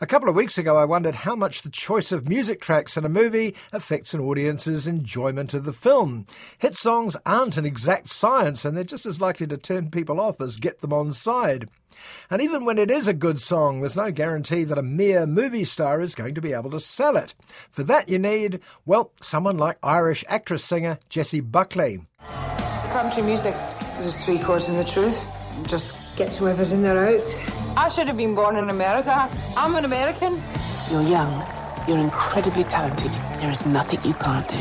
A couple of weeks ago, I wondered how much the choice of music tracks in a movie affects an audience's enjoyment of the film. Hit songs aren't an exact science, and they're just as likely to turn people off as get them on side. And even when it is a good song, there's no guarantee that a mere movie star is going to be able to sell it. For that, you need, well, someone like Irish actress singer Jessie Buckley. Country music is three chords and the truth. Just get whoever's in there out. I should have been born in America. I'm an American. You're young. You're incredibly talented. There is nothing you can't do.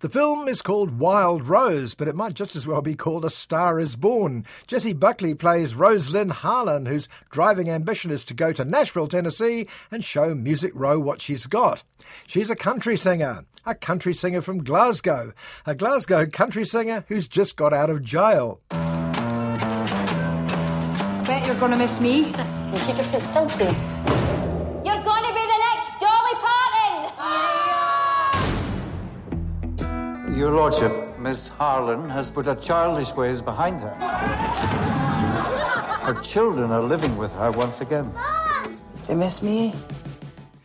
The film is called Wild Rose, but it might just as well be called A Star is Born. Jessie Buckley plays Rose Lynn Harlan, whose driving ambition is to go to Nashville, Tennessee and show Music Row what she's got. She's a country singer, a country singer from Glasgow, a Glasgow country singer who's just got out of jail. Bet you're gonna miss me. Keep your foot still, please. You're going to be the next Dolly Parton! Your Lordship, Miss Harlan has put her childish ways behind her. Her children are living with her once again. Do you miss me?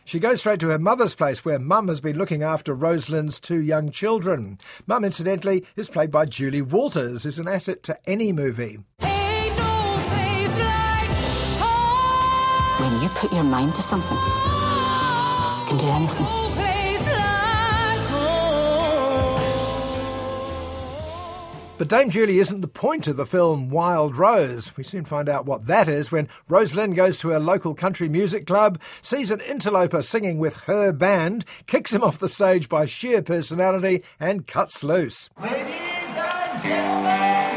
She goes straight to her mother's place where Mum has been looking after Rose Lynn's two young children. Mum, incidentally, is played by Julie Walters, who's an asset to any movie. Put your mind to something, you can do anything. But Dame Julie isn't the point of the film Wild Rose. We soon find out what that is when Rose Lynn goes to her local country music club, sees an interloper singing with her band, kicks him off the stage by sheer personality, and cuts loose. Ladies and gentlemen,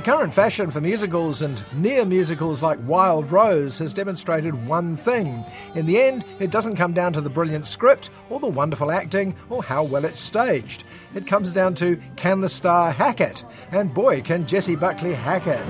The current fashion for musicals and near musicals like Wild Rose has demonstrated one thing. In the end, it doesn't come down to the brilliant script or the wonderful acting or how well it's staged. It comes down to can the star hack it? And boy, can Jessie Buckley hack it.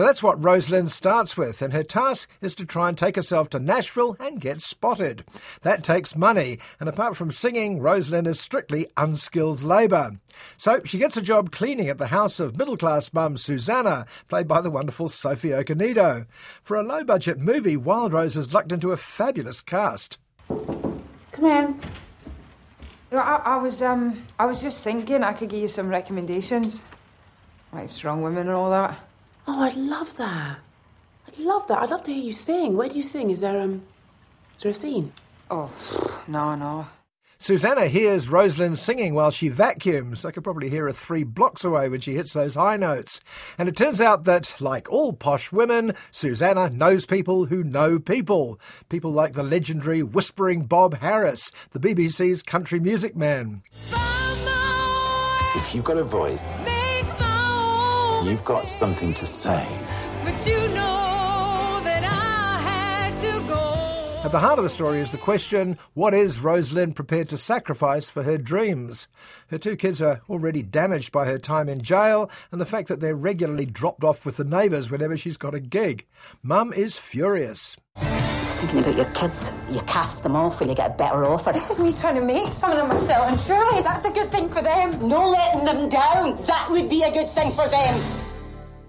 So that's what Rose Lynn starts with, and her task is to try and take herself to Nashville and get spotted. That takes money, and apart from singing, Rose Lynn is strictly unskilled labour. So she gets a job cleaning at the house of middle class mum Susanna, played by the wonderful Sophie Okonedo. For a low budget movie, Wild Rose has lucked into a fabulous cast. Come in. I, I was um I was just thinking I could give you some recommendations. Like strong women and all that. Oh, I'd love that. I'd love that. I'd love to hear you sing. Where do you sing? Is there um, is there a scene? Oh, no, no. Susanna hears Rose Lynn singing while she vacuums. I could probably hear her three blocks away when she hits those high notes. And it turns out that, like all posh women, Susanna knows people who know people. People like the legendary Whispering Bob Harris, the BBC's country music man. If you've got a voice, you've got something to say. But you know that I had to go. At the heart of the story is the question what is Rose Lynn prepared to sacrifice for her dreams? Her two kids are already damaged by her time in jail and the fact that they're regularly dropped off with the neighbours whenever she's got a gig. Mum is furious. Just thinking about your kids. You cast them off when you get a better offer. This is me trying to make something of myself, and surely that's a good thing for them. No letting them down. That would be a good thing for them.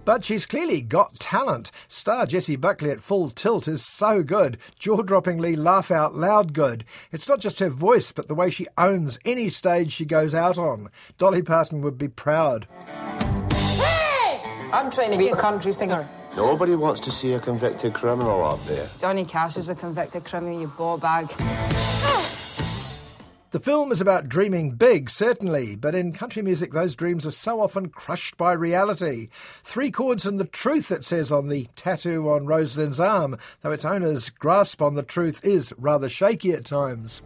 But she's clearly got talent. Star Jessie Buckley at full tilt is so good, jaw droppingly laugh out loud good. It's not just her voice, but the way she owns any stage she goes out on. Dolly Parton would be proud. Hey! I'm trying to be a country singer. Nobody wants to see a convicted criminal up there. Johnny Cash is a convicted criminal, you ball bag. The film is about dreaming big, certainly, but in country music, those dreams are so often crushed by reality. Three chords and the truth, it says on the tattoo on Rose Lynn's arm, though its owner's grasp on the truth is rather shaky at times.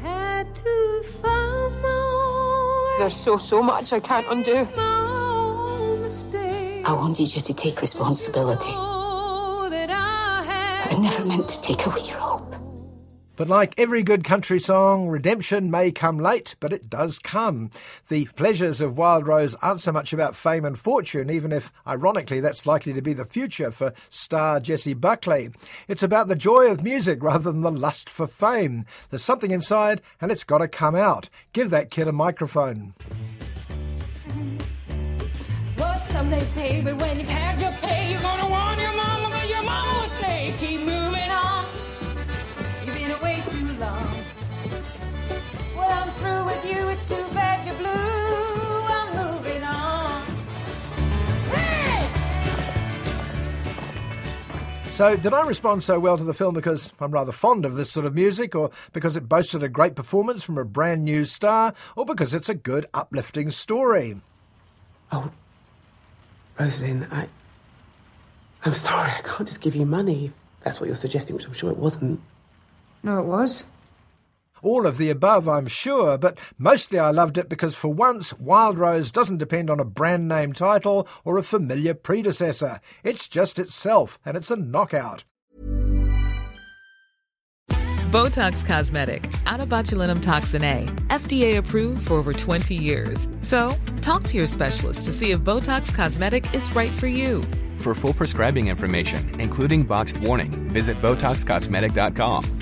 Had to find my There's so, so much I can't undo. I wanted you to take responsibility. I never meant to take away your hope. But like every good country song, redemption may come late, but it does come. The pleasures of Wild Rose aren't so much about fame and fortune, even if, ironically, that's likely to be the future for star Jessie Buckley. It's about the joy of music rather than the lust for fame. There's something inside, and it's got to come out. Give that kid a microphone. So, did I respond so well to the film because I'm rather fond of this sort of music, or because it boasted a great performance from a brand new star, or because it's a good, uplifting story? Oh, Rose Lynn, I. I'm sorry, I can't just give you money. That's what you're suggesting, which I'm sure it wasn't. No, it was. All of the above, I'm sure, but mostly I loved it because for once, Wild Rose doesn't depend on a brand name title or a familiar predecessor. It's just itself, and it's a knockout. Botox Cosmetic, out of botulinum toxin A, FDA approved for over 20 years. So, talk to your specialist to see if Botox Cosmetic is right for you. For full prescribing information, including boxed warning, visit BotoxCosmetic.com